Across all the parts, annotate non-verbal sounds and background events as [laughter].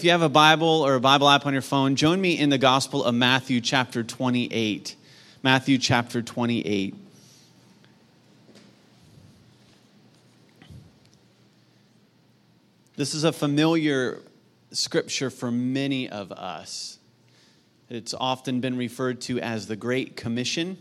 If you have a Bible or a Bible app on your phone, join me in the Gospel of Matthew, chapter 28. Matthew, chapter 28. This is a familiar scripture for many of us. It's often been referred to as the Great Commission.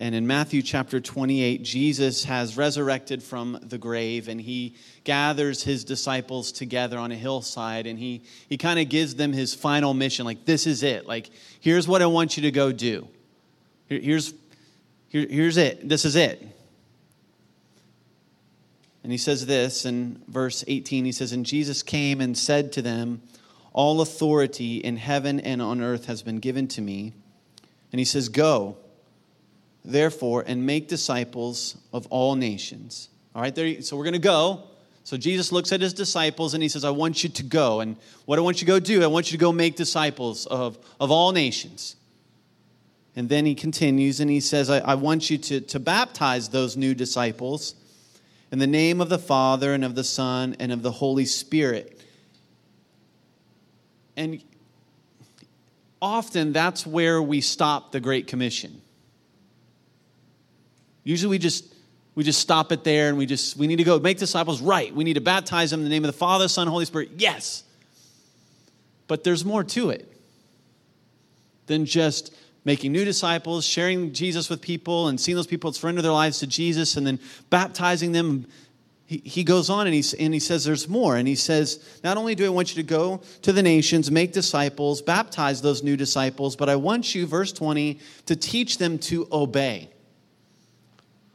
And in Matthew chapter 28, Jesus has resurrected from the grave and he gathers his disciples together on a hillside and he, he kind of gives them his final mission like, this is it. Like, here's what I want you to go do. Here, here's, here, here's it. This is it. And he says this in verse 18 he says, And Jesus came and said to them, All authority in heaven and on earth has been given to me. And he says, Go therefore, and make disciples of all nations. All right, there, so we're going to go. So Jesus looks at his disciples and he says, I want you to go. And what I want you to go do, I want you to go make disciples of, of all nations. And then he continues and he says, I, I want you to, to baptize those new disciples in the name of the Father and of the Son and of the Holy Spirit. And often that's where we stop the Great Commission. Usually we just we just stop it there and we just we need to go make disciples right. We need to baptize them in the name of the Father, Son, Holy Spirit. Yes. But there's more to it than just making new disciples, sharing Jesus with people, and seeing those people surrender their lives to Jesus, and then baptizing them. He, goes on and he, and he says there's more. And he says, Not only do I want you to go to the nations, make disciples, baptize those new disciples, but I want you, verse 20, to teach them to obey.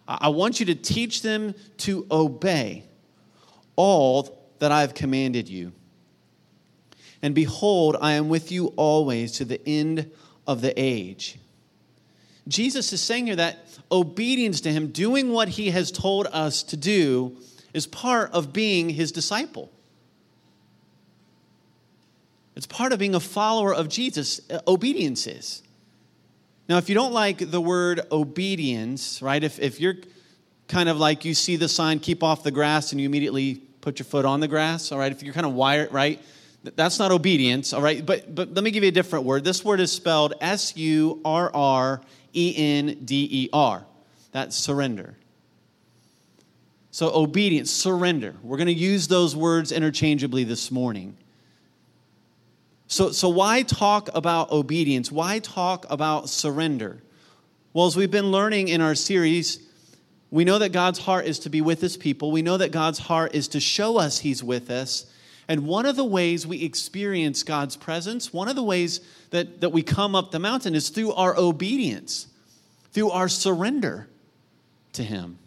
I want you to teach them to obey all that I have commanded you. And behold, I am with you always to the end of the age. Jesus is saying here that obedience to him, doing what he has told us to do, is part of being his disciple. It's part of being a follower of Jesus. Uh, obedience is. Now, if you don't like the word obedience, right, if, if you're kind of like you see the sign, keep off the grass, and you immediately put your foot on the grass, all right, if you're kind of wired, right, that's not obedience, all right, but, but let me give you a different word. This word is spelled S U R R E N D E R. That's surrender. So, obedience, surrender. We're going to use those words interchangeably this morning. So, so why talk about obedience? Why talk about surrender? Well, as we've been learning in our series, we know that God's heart is to be with his people. We know that God's heart is to show us he's with us. And one of the ways we experience God's presence, one of the ways that, that we come up the mountain is through our obedience, through our surrender to him.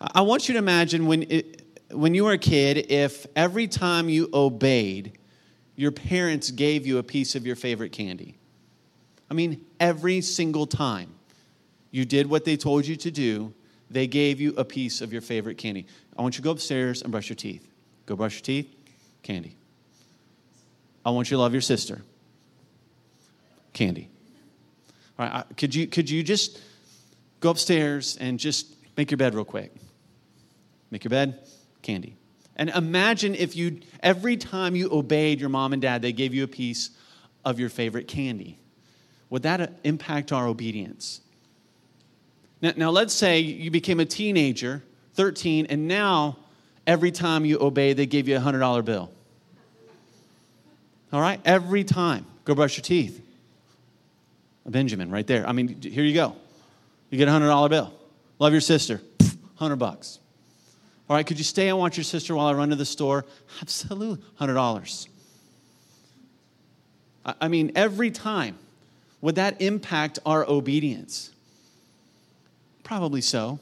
I want you to imagine when it, when you were a kid, if every time you obeyed, your parents gave you a piece of your favorite candy? I mean, every single time you did what they told you to do, they gave you a piece of your favorite candy. I want you to go upstairs and brush your teeth. Go brush your teeth, candy. I want you to love your sister, candy. All right, could you, could you just go upstairs and just make your bed real quick? Make your bed, candy. And imagine if you, every time you obeyed your mom and dad, they gave you a piece of your favorite candy. Would that uh, impact our obedience? Now, now let's say you became a teenager, 13, and now every time you obey, they give you a $100 bill. All right? Every time. Go brush your teeth. A Benjamin right there. I mean, here you go. You get a $100 bill. Love your sister. 100 bucks. All right, could you stay and watch your sister while I run to the store? [laughs] Absolutely. $100. I mean, every time. Would that impact our obedience? Probably so.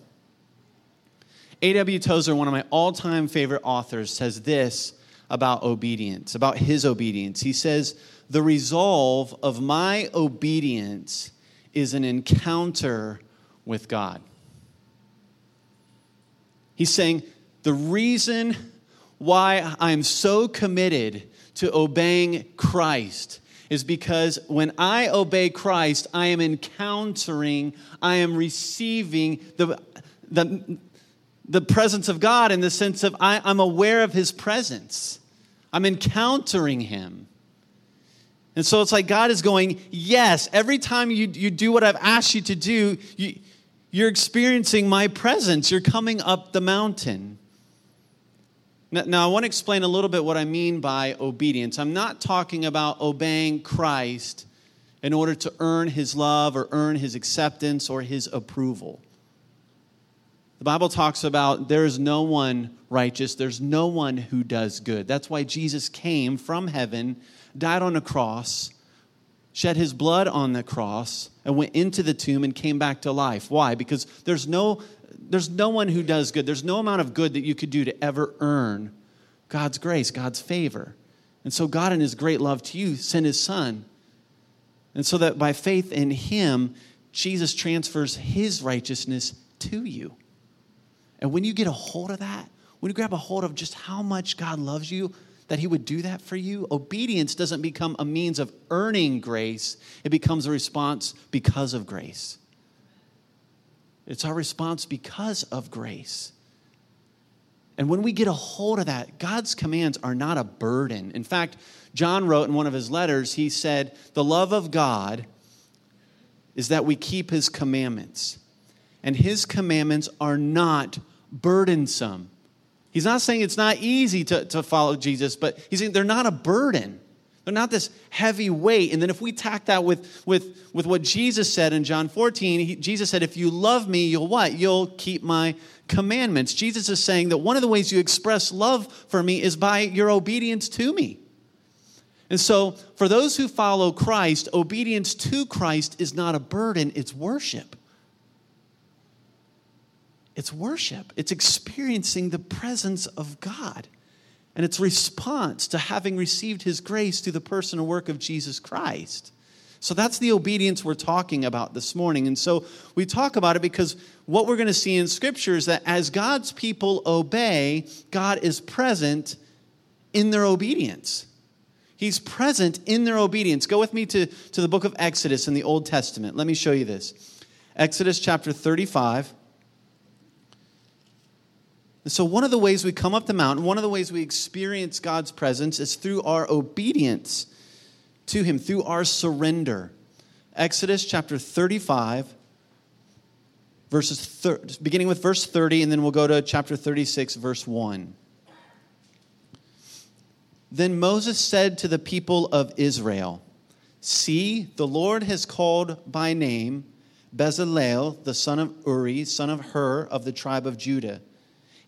A.W. Tozer, one of my all time favorite authors, says this about obedience, about his obedience. He says, The resolve of my obedience is an encounter with God. He's saying, the reason why I'm so committed to obeying Christ is because when I obey Christ, I am encountering, I am receiving the, the, the presence of God in the sense of I, I'm aware of his presence. I'm encountering him. And so it's like God is going, Yes, every time you, you do what I've asked you to do, you, you're experiencing my presence. You're coming up the mountain. Now, now, I want to explain a little bit what I mean by obedience. I'm not talking about obeying Christ in order to earn his love or earn his acceptance or his approval. The Bible talks about there is no one righteous, there's no one who does good. That's why Jesus came from heaven, died on a cross, shed his blood on the cross, and went into the tomb and came back to life. Why? Because there's no there's no one who does good. There's no amount of good that you could do to ever earn God's grace, God's favor. And so God in his great love to you sent his son. And so that by faith in him, Jesus transfers his righteousness to you. And when you get a hold of that, when you grab a hold of just how much God loves you, that He would do that for you, obedience doesn't become a means of earning grace, it becomes a response because of grace. It's our response because of grace. And when we get a hold of that, God's commands are not a burden. In fact, John wrote in one of his letters, he said, The love of God is that we keep his commandments. And his commandments are not burdensome. He's not saying it's not easy to, to follow Jesus, but he's saying they're not a burden. They're not this heavy weight. And then if we tack that with, with, with what Jesus said in John 14, he, Jesus said, if you love me, you'll what? You'll keep my commandments. Jesus is saying that one of the ways you express love for me is by your obedience to me. And so, for those who follow Christ, obedience to Christ is not a burden, it's worship. It's worship, it's experiencing the presence of God. And it's response to having received his grace through the person and work of Jesus Christ. So that's the obedience we're talking about this morning. And so we talk about it because what we're going to see in Scripture is that as God's people obey, God is present in their obedience. He's present in their obedience. Go with me to, to the book of Exodus in the Old Testament. Let me show you this. Exodus chapter 35. So, one of the ways we come up the mountain, one of the ways we experience God's presence is through our obedience to Him, through our surrender. Exodus chapter 35, verses thir- beginning with verse 30, and then we'll go to chapter 36, verse 1. Then Moses said to the people of Israel, See, the Lord has called by name Bezalel, the son of Uri, son of Hur, of the tribe of Judah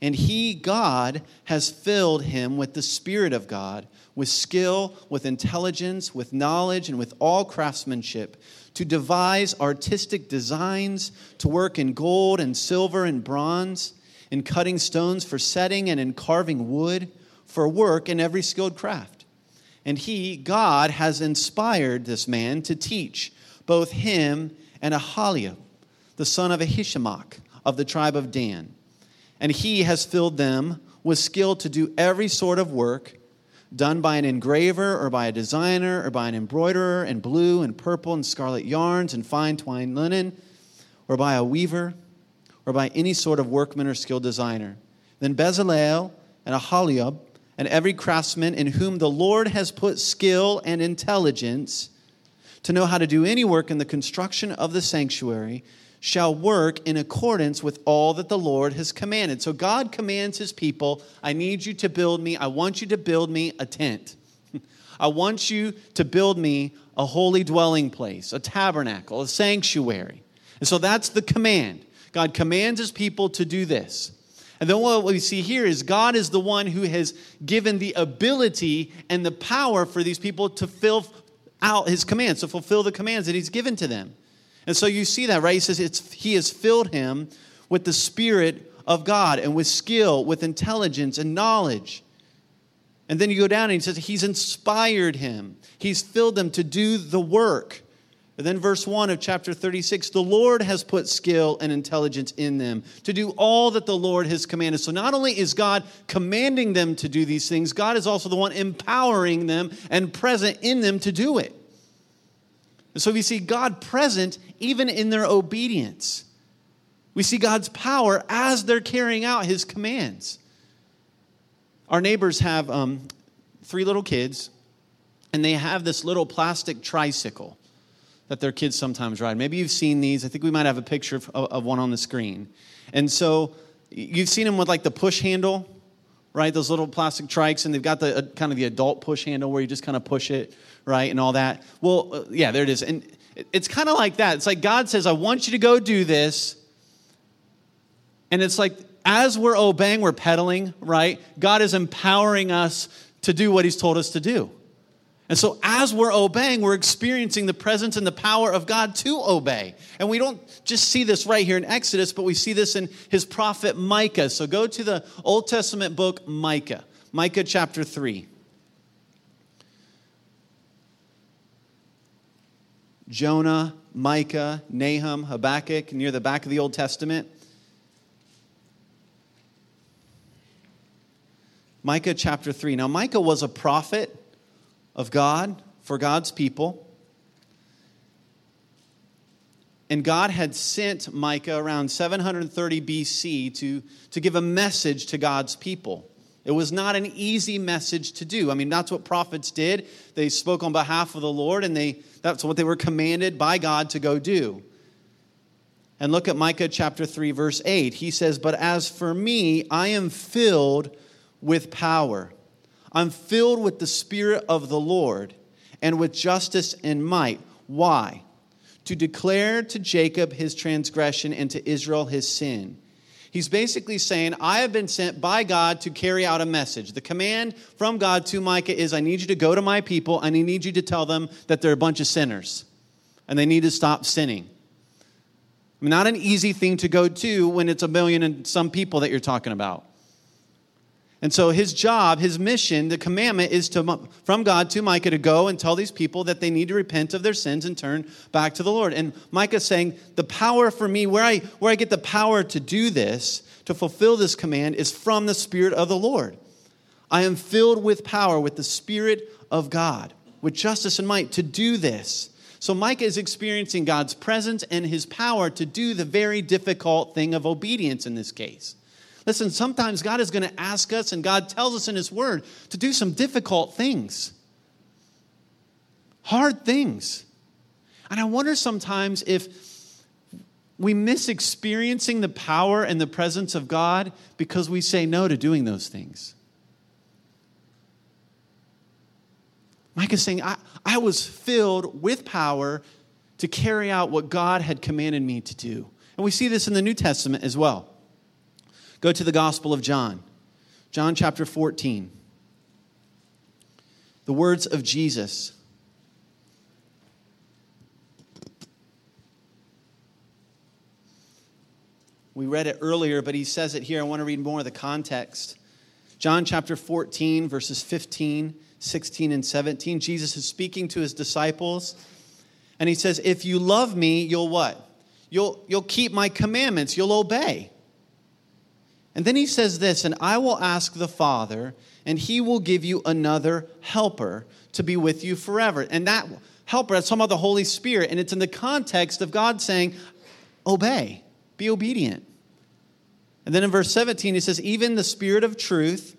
and he, God, has filled him with the Spirit of God, with skill, with intelligence, with knowledge, and with all craftsmanship, to devise artistic designs, to work in gold and silver and bronze, in cutting stones for setting and in carving wood, for work in every skilled craft. And he, God, has inspired this man to teach both him and Aholiab, the son of Ahisamach of the tribe of Dan and he has filled them with skill to do every sort of work done by an engraver or by a designer or by an embroiderer in blue and purple and scarlet yarns and fine twined linen or by a weaver or by any sort of workman or skilled designer. Then Bezalel and Aholiab and every craftsman in whom the Lord has put skill and intelligence to know how to do any work in the construction of the sanctuary shall work in accordance with all that the Lord has commanded. So God commands his people, I need you to build me, I want you to build me a tent. [laughs] I want you to build me a holy dwelling place, a tabernacle, a sanctuary. And so that's the command. God commands his people to do this. And then what we see here is God is the one who has given the ability and the power for these people to fill out his commands, to fulfill the commands that he's given to them. And so you see that, right? He says it's, he has filled him with the Spirit of God and with skill, with intelligence and knowledge. And then you go down and he says he's inspired him, he's filled them to do the work. And then, verse 1 of chapter 36 the Lord has put skill and intelligence in them to do all that the Lord has commanded. So, not only is God commanding them to do these things, God is also the one empowering them and present in them to do it. And so we see God present even in their obedience. We see God's power as they're carrying out his commands. Our neighbors have um, three little kids, and they have this little plastic tricycle that their kids sometimes ride. Maybe you've seen these. I think we might have a picture of, of one on the screen. And so you've seen them with like the push handle, right? Those little plastic trikes, and they've got the uh, kind of the adult push handle where you just kind of push it, right, and all that. Well, uh, yeah, there it is. And it's kind of like that. It's like God says, I want you to go do this. And it's like as we're obeying, we're pedaling, right? God is empowering us to do what He's told us to do. And so, as we're obeying, we're experiencing the presence and the power of God to obey. And we don't just see this right here in Exodus, but we see this in his prophet Micah. So, go to the Old Testament book, Micah, Micah chapter 3. Jonah, Micah, Nahum, Habakkuk, near the back of the Old Testament. Micah chapter 3. Now, Micah was a prophet of God for God's people. And God had sent Micah around 730 BC to, to give a message to God's people. It was not an easy message to do. I mean, that's what prophets did. They spoke on behalf of the Lord, and they, that's what they were commanded by God to go do. And look at Micah chapter 3, verse 8. He says, But as for me, I am filled with power. I'm filled with the Spirit of the Lord and with justice and might. Why? To declare to Jacob his transgression and to Israel his sin. He's basically saying, I have been sent by God to carry out a message. The command from God to Micah is I need you to go to my people and I need you to tell them that they're a bunch of sinners and they need to stop sinning. Not an easy thing to go to when it's a million and some people that you're talking about. And so his job, his mission, the commandment is to, from God to Micah to go and tell these people that they need to repent of their sins and turn back to the Lord. And Micah's saying, the power for me, where I, where I get the power to do this, to fulfill this command, is from the Spirit of the Lord. I am filled with power, with the Spirit of God, with justice and might to do this. So Micah is experiencing God's presence and his power to do the very difficult thing of obedience in this case. Listen, sometimes God is going to ask us, and God tells us in His Word to do some difficult things, hard things. And I wonder sometimes if we miss experiencing the power and the presence of God because we say no to doing those things. Micah is saying, I, I was filled with power to carry out what God had commanded me to do. And we see this in the New Testament as well. Go to the Gospel of John, John chapter 14. The words of Jesus. We read it earlier, but he says it here. I want to read more of the context. John chapter 14, verses 15, 16, and 17. Jesus is speaking to his disciples, and he says, If you love me, you'll what? You'll, you'll keep my commandments, you'll obey. And then he says this, and I will ask the Father, and he will give you another helper to be with you forever. And that helper, that's talking about the Holy Spirit, and it's in the context of God saying, obey, be obedient. And then in verse 17, he says, Even the Spirit of truth,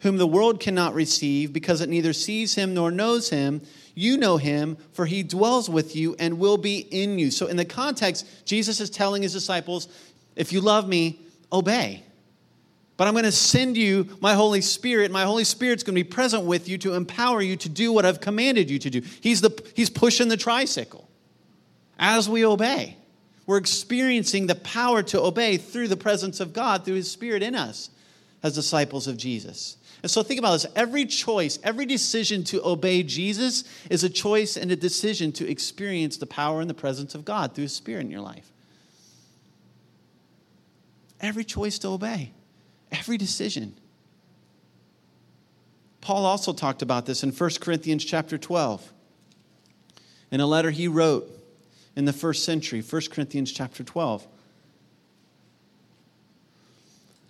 whom the world cannot receive, because it neither sees him nor knows him, you know him, for he dwells with you and will be in you. So, in the context, Jesus is telling his disciples, If you love me, obey. But I'm going to send you my Holy Spirit. My Holy Spirit's going to be present with you to empower you to do what I've commanded you to do. He's, the, he's pushing the tricycle as we obey. We're experiencing the power to obey through the presence of God, through His Spirit in us as disciples of Jesus. And so think about this every choice, every decision to obey Jesus is a choice and a decision to experience the power and the presence of God through His Spirit in your life. Every choice to obey, every decision. Paul also talked about this in 1 Corinthians chapter 12. In a letter he wrote in the first century, 1 Corinthians chapter 12,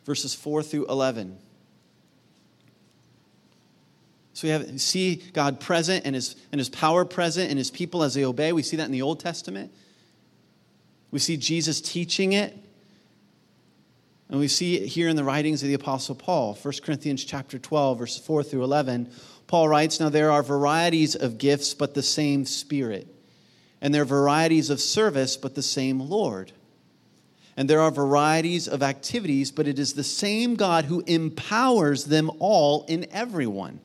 verses 4 through 11. So we have see God present and his, and his power present and his people as they obey. We see that in the Old Testament. We see Jesus teaching it And we see it here in the writings of the Apostle Paul. 1 Corinthians chapter 12, verses 4 through 11. Paul writes, Now there are varieties of gifts, but the same Spirit. And there are varieties of service, but the same Lord. And there are varieties of activities, but it is the same God who empowers them all in everyone.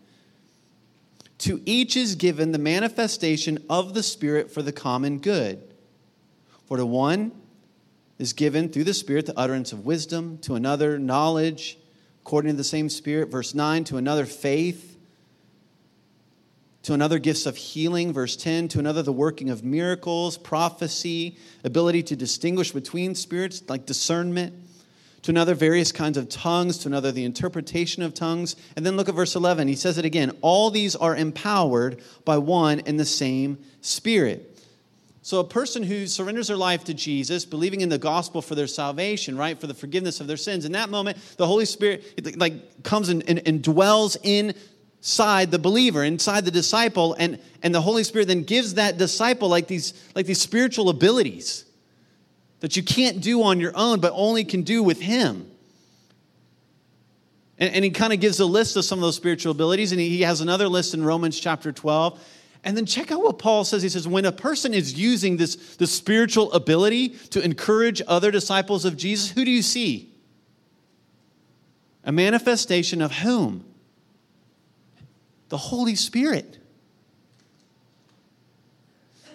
To each is given the manifestation of the Spirit for the common good. For to one, is given through the Spirit the utterance of wisdom, to another, knowledge, according to the same Spirit. Verse 9, to another, faith, to another, gifts of healing. Verse 10, to another, the working of miracles, prophecy, ability to distinguish between spirits, like discernment. To another, various kinds of tongues. To another, the interpretation of tongues. And then look at verse 11. He says it again. All these are empowered by one and the same Spirit so, a person who surrenders their life to Jesus, believing in the gospel for their salvation, right, for the forgiveness of their sins, in that moment, the Holy Spirit like comes and, and, and dwells inside the believer, inside the disciple, and, and the Holy Spirit then gives that disciple like these, like these spiritual abilities that you can't do on your own, but only can do with Him. And, and he kind of gives a list of some of those spiritual abilities, and he, he has another list in Romans chapter 12 and then check out what Paul says. He says, when a person is using this, this spiritual ability to encourage other disciples of Jesus, who do you see? A manifestation of whom? The Holy Spirit.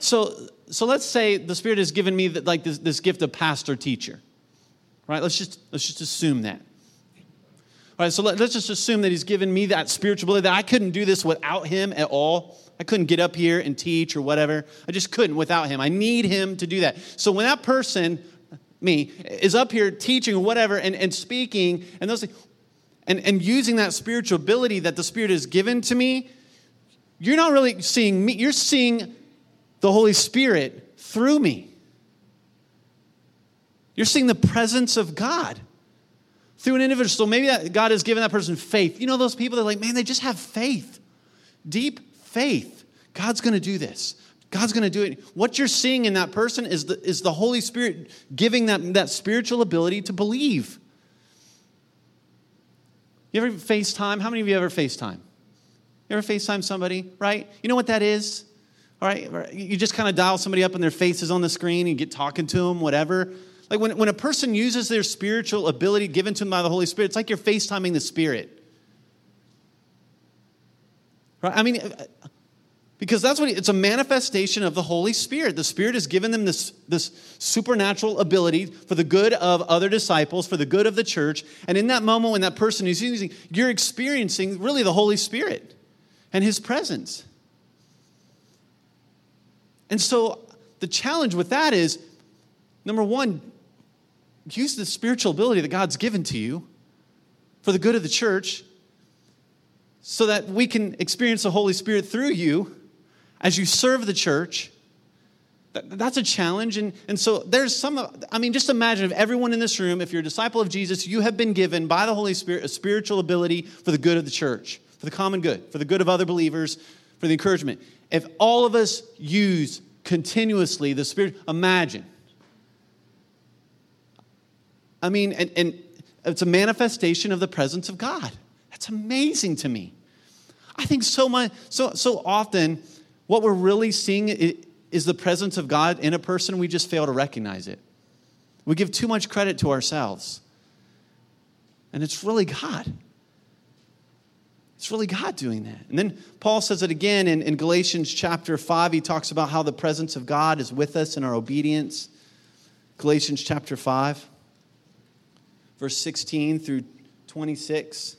So, so let's say the Spirit has given me the, like this, this gift of pastor teacher. Right? Let's just let's just assume that. So let, us just assume that he's given me that spiritual ability that I couldn't do this without him at all. I couldn't get up here and teach or whatever. I just couldn't without him. I need him to do that. So when that person, me, is up here teaching or whatever and, and speaking and those and, and using that spiritual ability that the Spirit has given to me, you're not really seeing me, you're seeing the Holy Spirit through me. You're seeing the presence of God through an individual. So maybe that God has given that person faith. You know, those people that are like, man, they just have faith, deep faith. God's going to do this. God's going to do it. What you're seeing in that person is the, is the Holy Spirit giving that, that spiritual ability to believe. You ever FaceTime? How many of you ever FaceTime? You ever FaceTime somebody, right? You know what that is? All right, you just kind of dial somebody up and their face is on the screen and you get talking to them, whatever. Like when, when a person uses their spiritual ability given to them by the Holy Spirit, it's like you're FaceTiming the Spirit. Right? I mean, uh, because that's what it's a manifestation of the Holy Spirit. The Spirit has given them this, this supernatural ability for the good of other disciples, for the good of the church. And in that moment when that person is using, you're experiencing really the Holy Spirit and His presence. And so the challenge with that is number one, use the spiritual ability that God's given to you for the good of the church so that we can experience the Holy Spirit through you as you serve the church. That's a challenge. And, and so there's some, I mean, just imagine if everyone in this room, if you're a disciple of Jesus, you have been given by the Holy Spirit a spiritual ability for the good of the church, for the common good, for the good of other believers, for the encouragement. If all of us use continuously the Spirit, imagine. I mean, and, and it's a manifestation of the presence of God. That's amazing to me. I think so much, so, so often, what we're really seeing is the presence of God in a person. We just fail to recognize it. We give too much credit to ourselves. And it's really God. It's really God doing that. And then Paul says it again in, in Galatians chapter 5. He talks about how the presence of God is with us in our obedience. Galatians chapter 5, verse 16 through 26.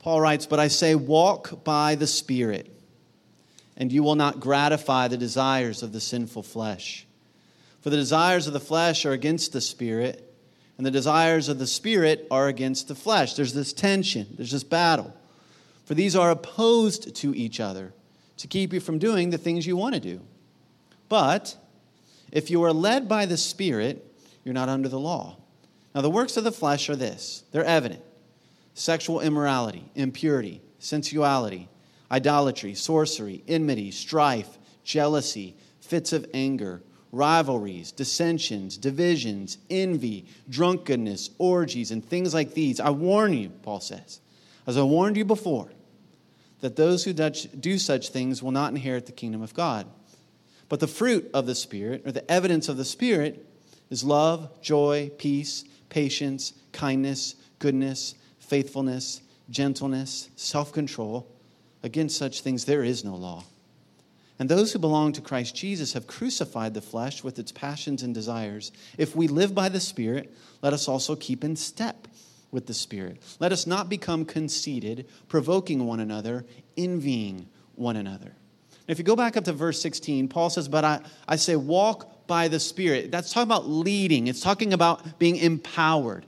Paul writes, But I say, walk by the Spirit, and you will not gratify the desires of the sinful flesh. For the desires of the flesh are against the Spirit, and the desires of the Spirit are against the flesh. There's this tension, there's this battle. For these are opposed to each other to keep you from doing the things you want to do. But if you are led by the Spirit, you're not under the law. Now, the works of the flesh are this they're evident sexual immorality, impurity, sensuality, idolatry, sorcery, enmity, strife, jealousy, fits of anger, rivalries, dissensions, divisions, envy, drunkenness, orgies, and things like these. I warn you, Paul says, as I warned you before, that those who do such things will not inherit the kingdom of God. But the fruit of the Spirit, or the evidence of the Spirit, is love, joy, peace, patience, kindness, goodness, faithfulness, gentleness, self control. Against such things there is no law. And those who belong to Christ Jesus have crucified the flesh with its passions and desires. If we live by the Spirit, let us also keep in step with the Spirit. Let us not become conceited, provoking one another, envying one another. If you go back up to verse 16, Paul says, But I, I say, walk by the Spirit. That's talking about leading, it's talking about being empowered.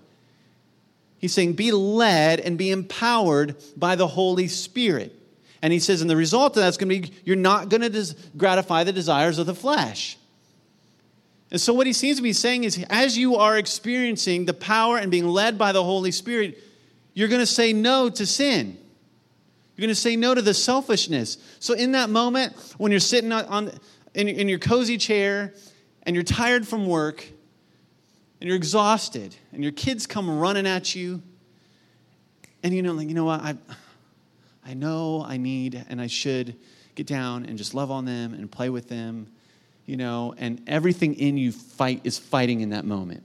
He's saying, Be led and be empowered by the Holy Spirit. And he says, and the result of that's going to be you're not going to des- gratify the desires of the flesh. And so, what he seems to be saying is, as you are experiencing the power and being led by the Holy Spirit, you're going to say no to sin. You're going to say no to the selfishness. So, in that moment, when you're sitting on, in, in your cozy chair and you're tired from work and you're exhausted and your kids come running at you, and you know, like, you know what? I, I know I need and I should get down and just love on them and play with them, you know, and everything in you fight is fighting in that moment.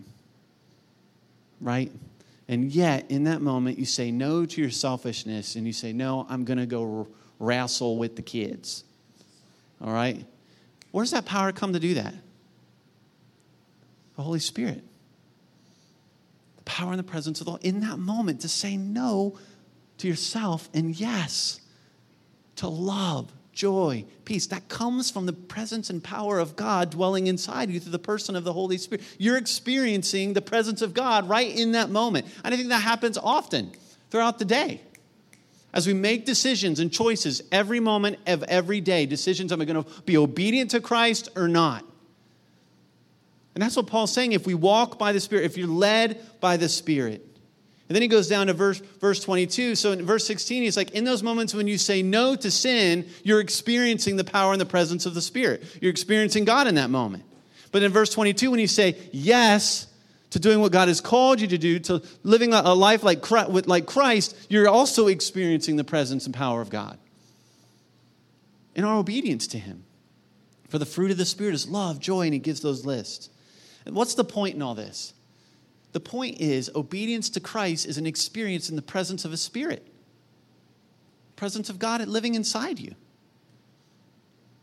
Right? And yet, in that moment, you say no to your selfishness and you say, No, I'm going to go wrestle with the kids. All right? Where does that power come to do that? The Holy Spirit. The power and the presence of the Lord. In that moment, to say no to yourself and yes to love, joy, peace. That comes from the presence and power of God dwelling inside you through the person of the Holy Spirit. You're experiencing the presence of God right in that moment. And I think that happens often throughout the day. As we make decisions and choices every moment of every day, decisions am I going to be obedient to Christ or not? And that's what Paul's saying. If we walk by the Spirit, if you're led by the Spirit, and then he goes down to verse, verse 22. So in verse 16, he's like, In those moments when you say no to sin, you're experiencing the power and the presence of the Spirit. You're experiencing God in that moment. But in verse 22, when you say yes to doing what God has called you to do, to living a life like Christ, you're also experiencing the presence and power of God in our obedience to Him. For the fruit of the Spirit is love, joy, and He gives those lists. And what's the point in all this? The point is, obedience to Christ is an experience in the presence of a spirit, presence of God living inside you.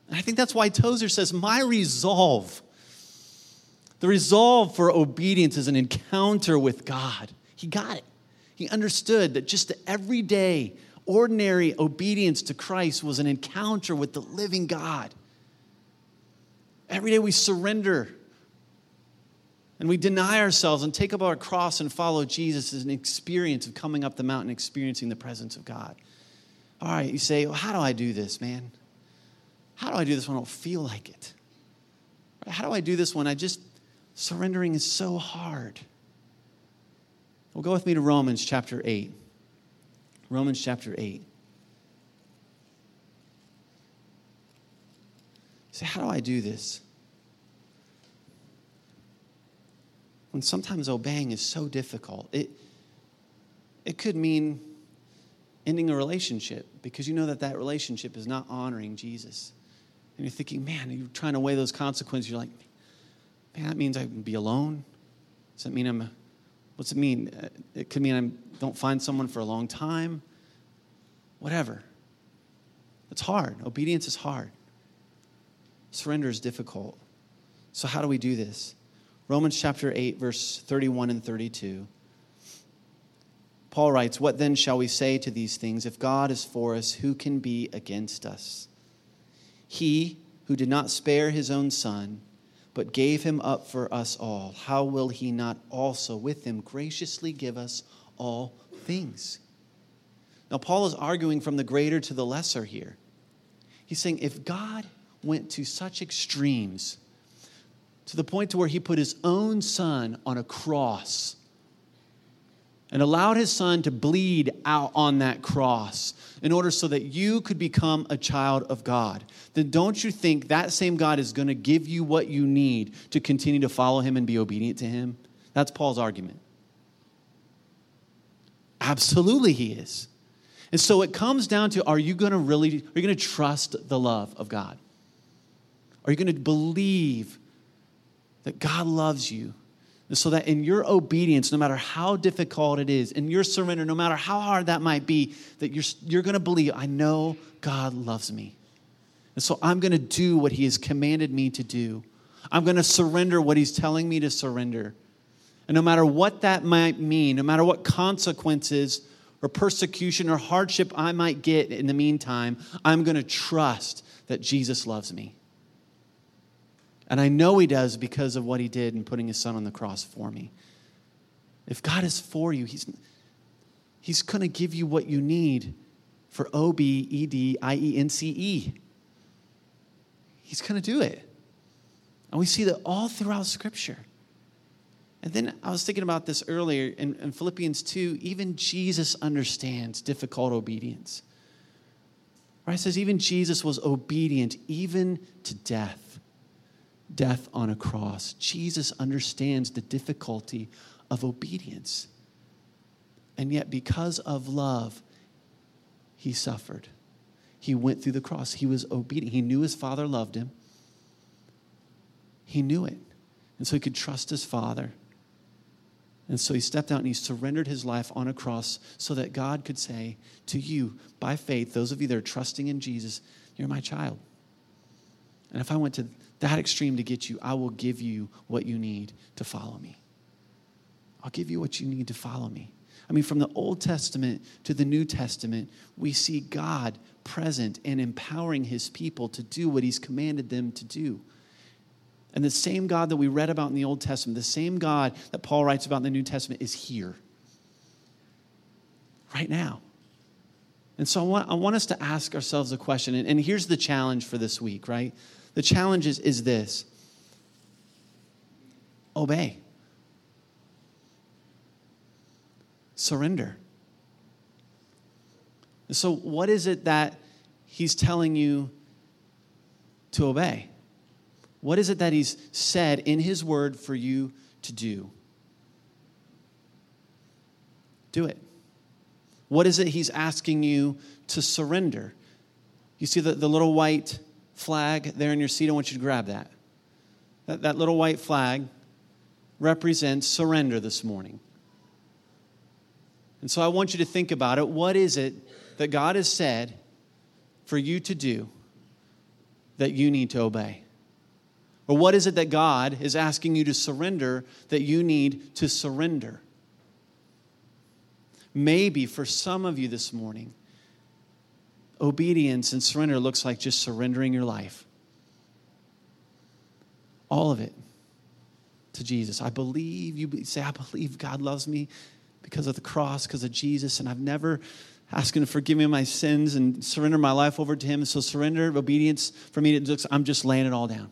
And I think that's why Tozer says, My resolve, the resolve for obedience is an encounter with God. He got it. He understood that just the everyday, ordinary obedience to Christ was an encounter with the living God. Every day we surrender and we deny ourselves and take up our cross and follow Jesus is an experience of coming up the mountain, experiencing the presence of God. All right, you say, well, how do I do this, man? How do I do this when I don't feel like it? How do I do this when I just, surrendering is so hard? Well, go with me to Romans chapter 8. Romans chapter 8. You say, how do I do this? When sometimes obeying is so difficult. It, it could mean ending a relationship because you know that that relationship is not honoring Jesus. And you're thinking, man, you're trying to weigh those consequences. You're like, man, that means I can be alone. Does that mean I'm, what's it mean? It could mean I don't find someone for a long time. Whatever. It's hard. Obedience is hard. Surrender is difficult. So, how do we do this? Romans chapter 8, verse 31 and 32. Paul writes, What then shall we say to these things? If God is for us, who can be against us? He who did not spare his own son, but gave him up for us all, how will he not also with him graciously give us all things? Now, Paul is arguing from the greater to the lesser here. He's saying, if God went to such extremes to the point to where he put his own son on a cross and allowed his son to bleed out on that cross in order so that you could become a child of God, then don't you think that same God is going to give you what you need to continue to follow him and be obedient to him? That's Paul's argument. Absolutely, he is. And so it comes down to are you going to really, are you going to trust the love of God? Are you going to believe that God loves you? So that in your obedience, no matter how difficult it is, in your surrender, no matter how hard that might be, that you're, you're going to believe, I know God loves me. And so I'm going to do what He has commanded me to do. I'm going to surrender what He's telling me to surrender. And no matter what that might mean, no matter what consequences or persecution or hardship I might get in the meantime, I'm going to trust that Jesus loves me. And I know He does because of what He did in putting His Son on the cross for me. If God is for you, He's, he's going to give you what you need for O B E D I E N C E. He's going to do it. And we see that all throughout Scripture. And then I was thinking about this earlier in, in, Philippians 2. Even Jesus understands difficult obedience. Right? It says, even Jesus was obedient even to death, death on a cross. Jesus understands the difficulty of obedience. And yet, because of love, he suffered. He went through the cross. He was obedient. He knew his father loved him. He knew it. And so he could trust his father. And so he stepped out and he surrendered his life on a cross so that God could say to you, by faith, those of you that are trusting in Jesus, you're my child. And if I went to that extreme to get you, I will give you what you need to follow me. I'll give you what you need to follow me. I mean, from the Old Testament to the New Testament, we see God present and empowering his people to do what he's commanded them to do. And the same God that we read about in the Old Testament, the same God that Paul writes about in the New Testament, is here right now. And so I want, I want us to ask ourselves a question. And, and here's the challenge for this week, right? The challenge is, is this obey, surrender. So, what is it that he's telling you to obey? What is it that He's said in His Word for you to do? Do it. What is it He's asking you to surrender? You see the, the little white flag there in your seat? I want you to grab that. That, that little white flag represents surrender this morning. And so I want you to think about it. What is it that God has said for you to do that you need to obey? Or what is it that God is asking you to surrender that you need to surrender? Maybe for some of you this morning, obedience and surrender looks like just surrendering your life. All of it to Jesus. I believe, you say, I believe God loves me because of the cross, because of Jesus, and I've never asked Him to forgive me my sins and surrender my life over to Him. So, surrender, obedience for me, it looks, I'm just laying it all down.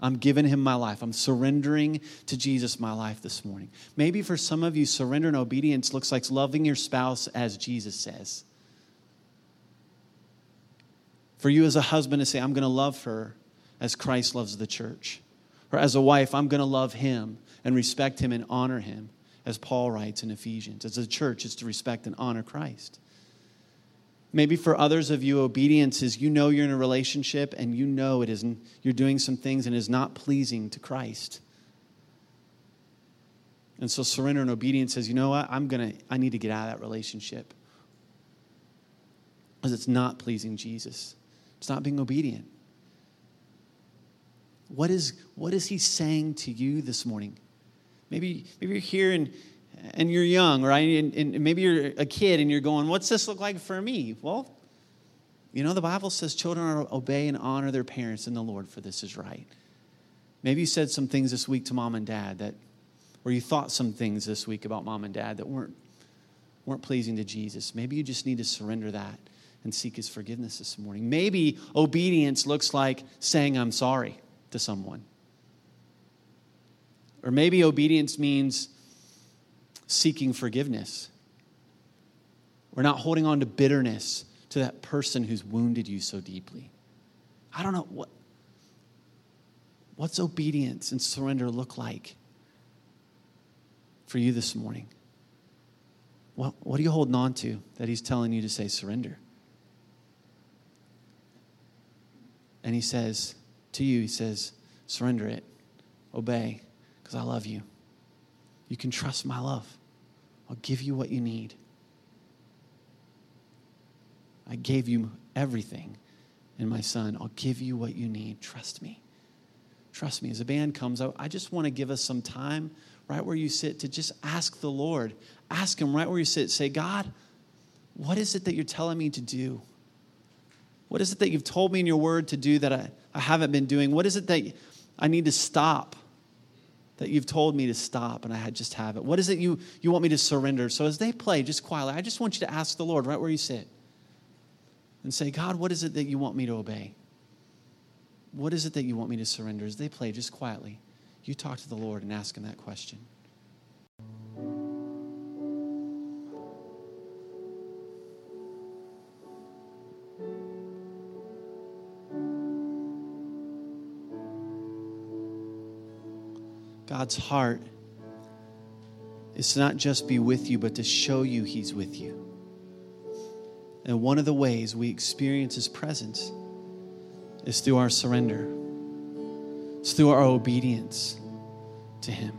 I'm giving him my life. I'm surrendering to Jesus my life this morning. Maybe for some of you, surrender and obedience looks like loving your spouse as Jesus says. For you as a husband to say, I'm going to love her as Christ loves the church. Or as a wife, I'm going to love him and respect him and honor him, as Paul writes in Ephesians. As a church, it's to respect and honor Christ. Maybe for others of you, obedience is you know you're in a relationship and you know it isn't, you're doing some things and is not pleasing to Christ. And so surrender and obedience says, you know what, I'm gonna, I need to get out of that relationship. Because it's not pleasing Jesus. It's not being obedient. What is, what is he saying to you this morning? Maybe, maybe you're here and and you're young, right? And, and, maybe you're a kid and you're going, What's this look like for me? Well, you know, the Bible says children are to obey and honor their parents in the Lord, for this is right. Maybe you said some things this week to mom and dad that, or you thought some things this week about mom and dad that weren't, weren't pleasing to Jesus. Maybe you just need to surrender that and seek his forgiveness this morning. Maybe obedience looks like saying, I'm sorry to someone. Or maybe obedience means seeking forgiveness We're not holding on to bitterness to that person who's wounded you so deeply. I don't know what what's obedience and surrender look like for you this morning? What, what are you holding on to that he's telling you to say surrender? And he says to you, he says, surrender it, obey, because I love you. You can trust my love. I'll give you what you need. I gave you everything in my son. I'll give you what you need. Trust me. Trust me. As a band comes, I just want to give us some time right where you sit to just ask the Lord. Ask Him right where you sit. Say, God, what is it that you're telling me to do? What is it that you've told me in your word to do that I, I haven't been doing? What is it that I need to stop? That you've told me to stop and I just have it. What is it you, you want me to surrender? So as they play, just quietly, I just want you to ask the Lord right where you sit and say, God, what is it that you want me to obey? What is it that you want me to surrender? As they play, just quietly, you talk to the Lord and ask Him that question. God's heart is to not just be with you, but to show you He's with you. And one of the ways we experience His presence is through our surrender, it's through our obedience to Him.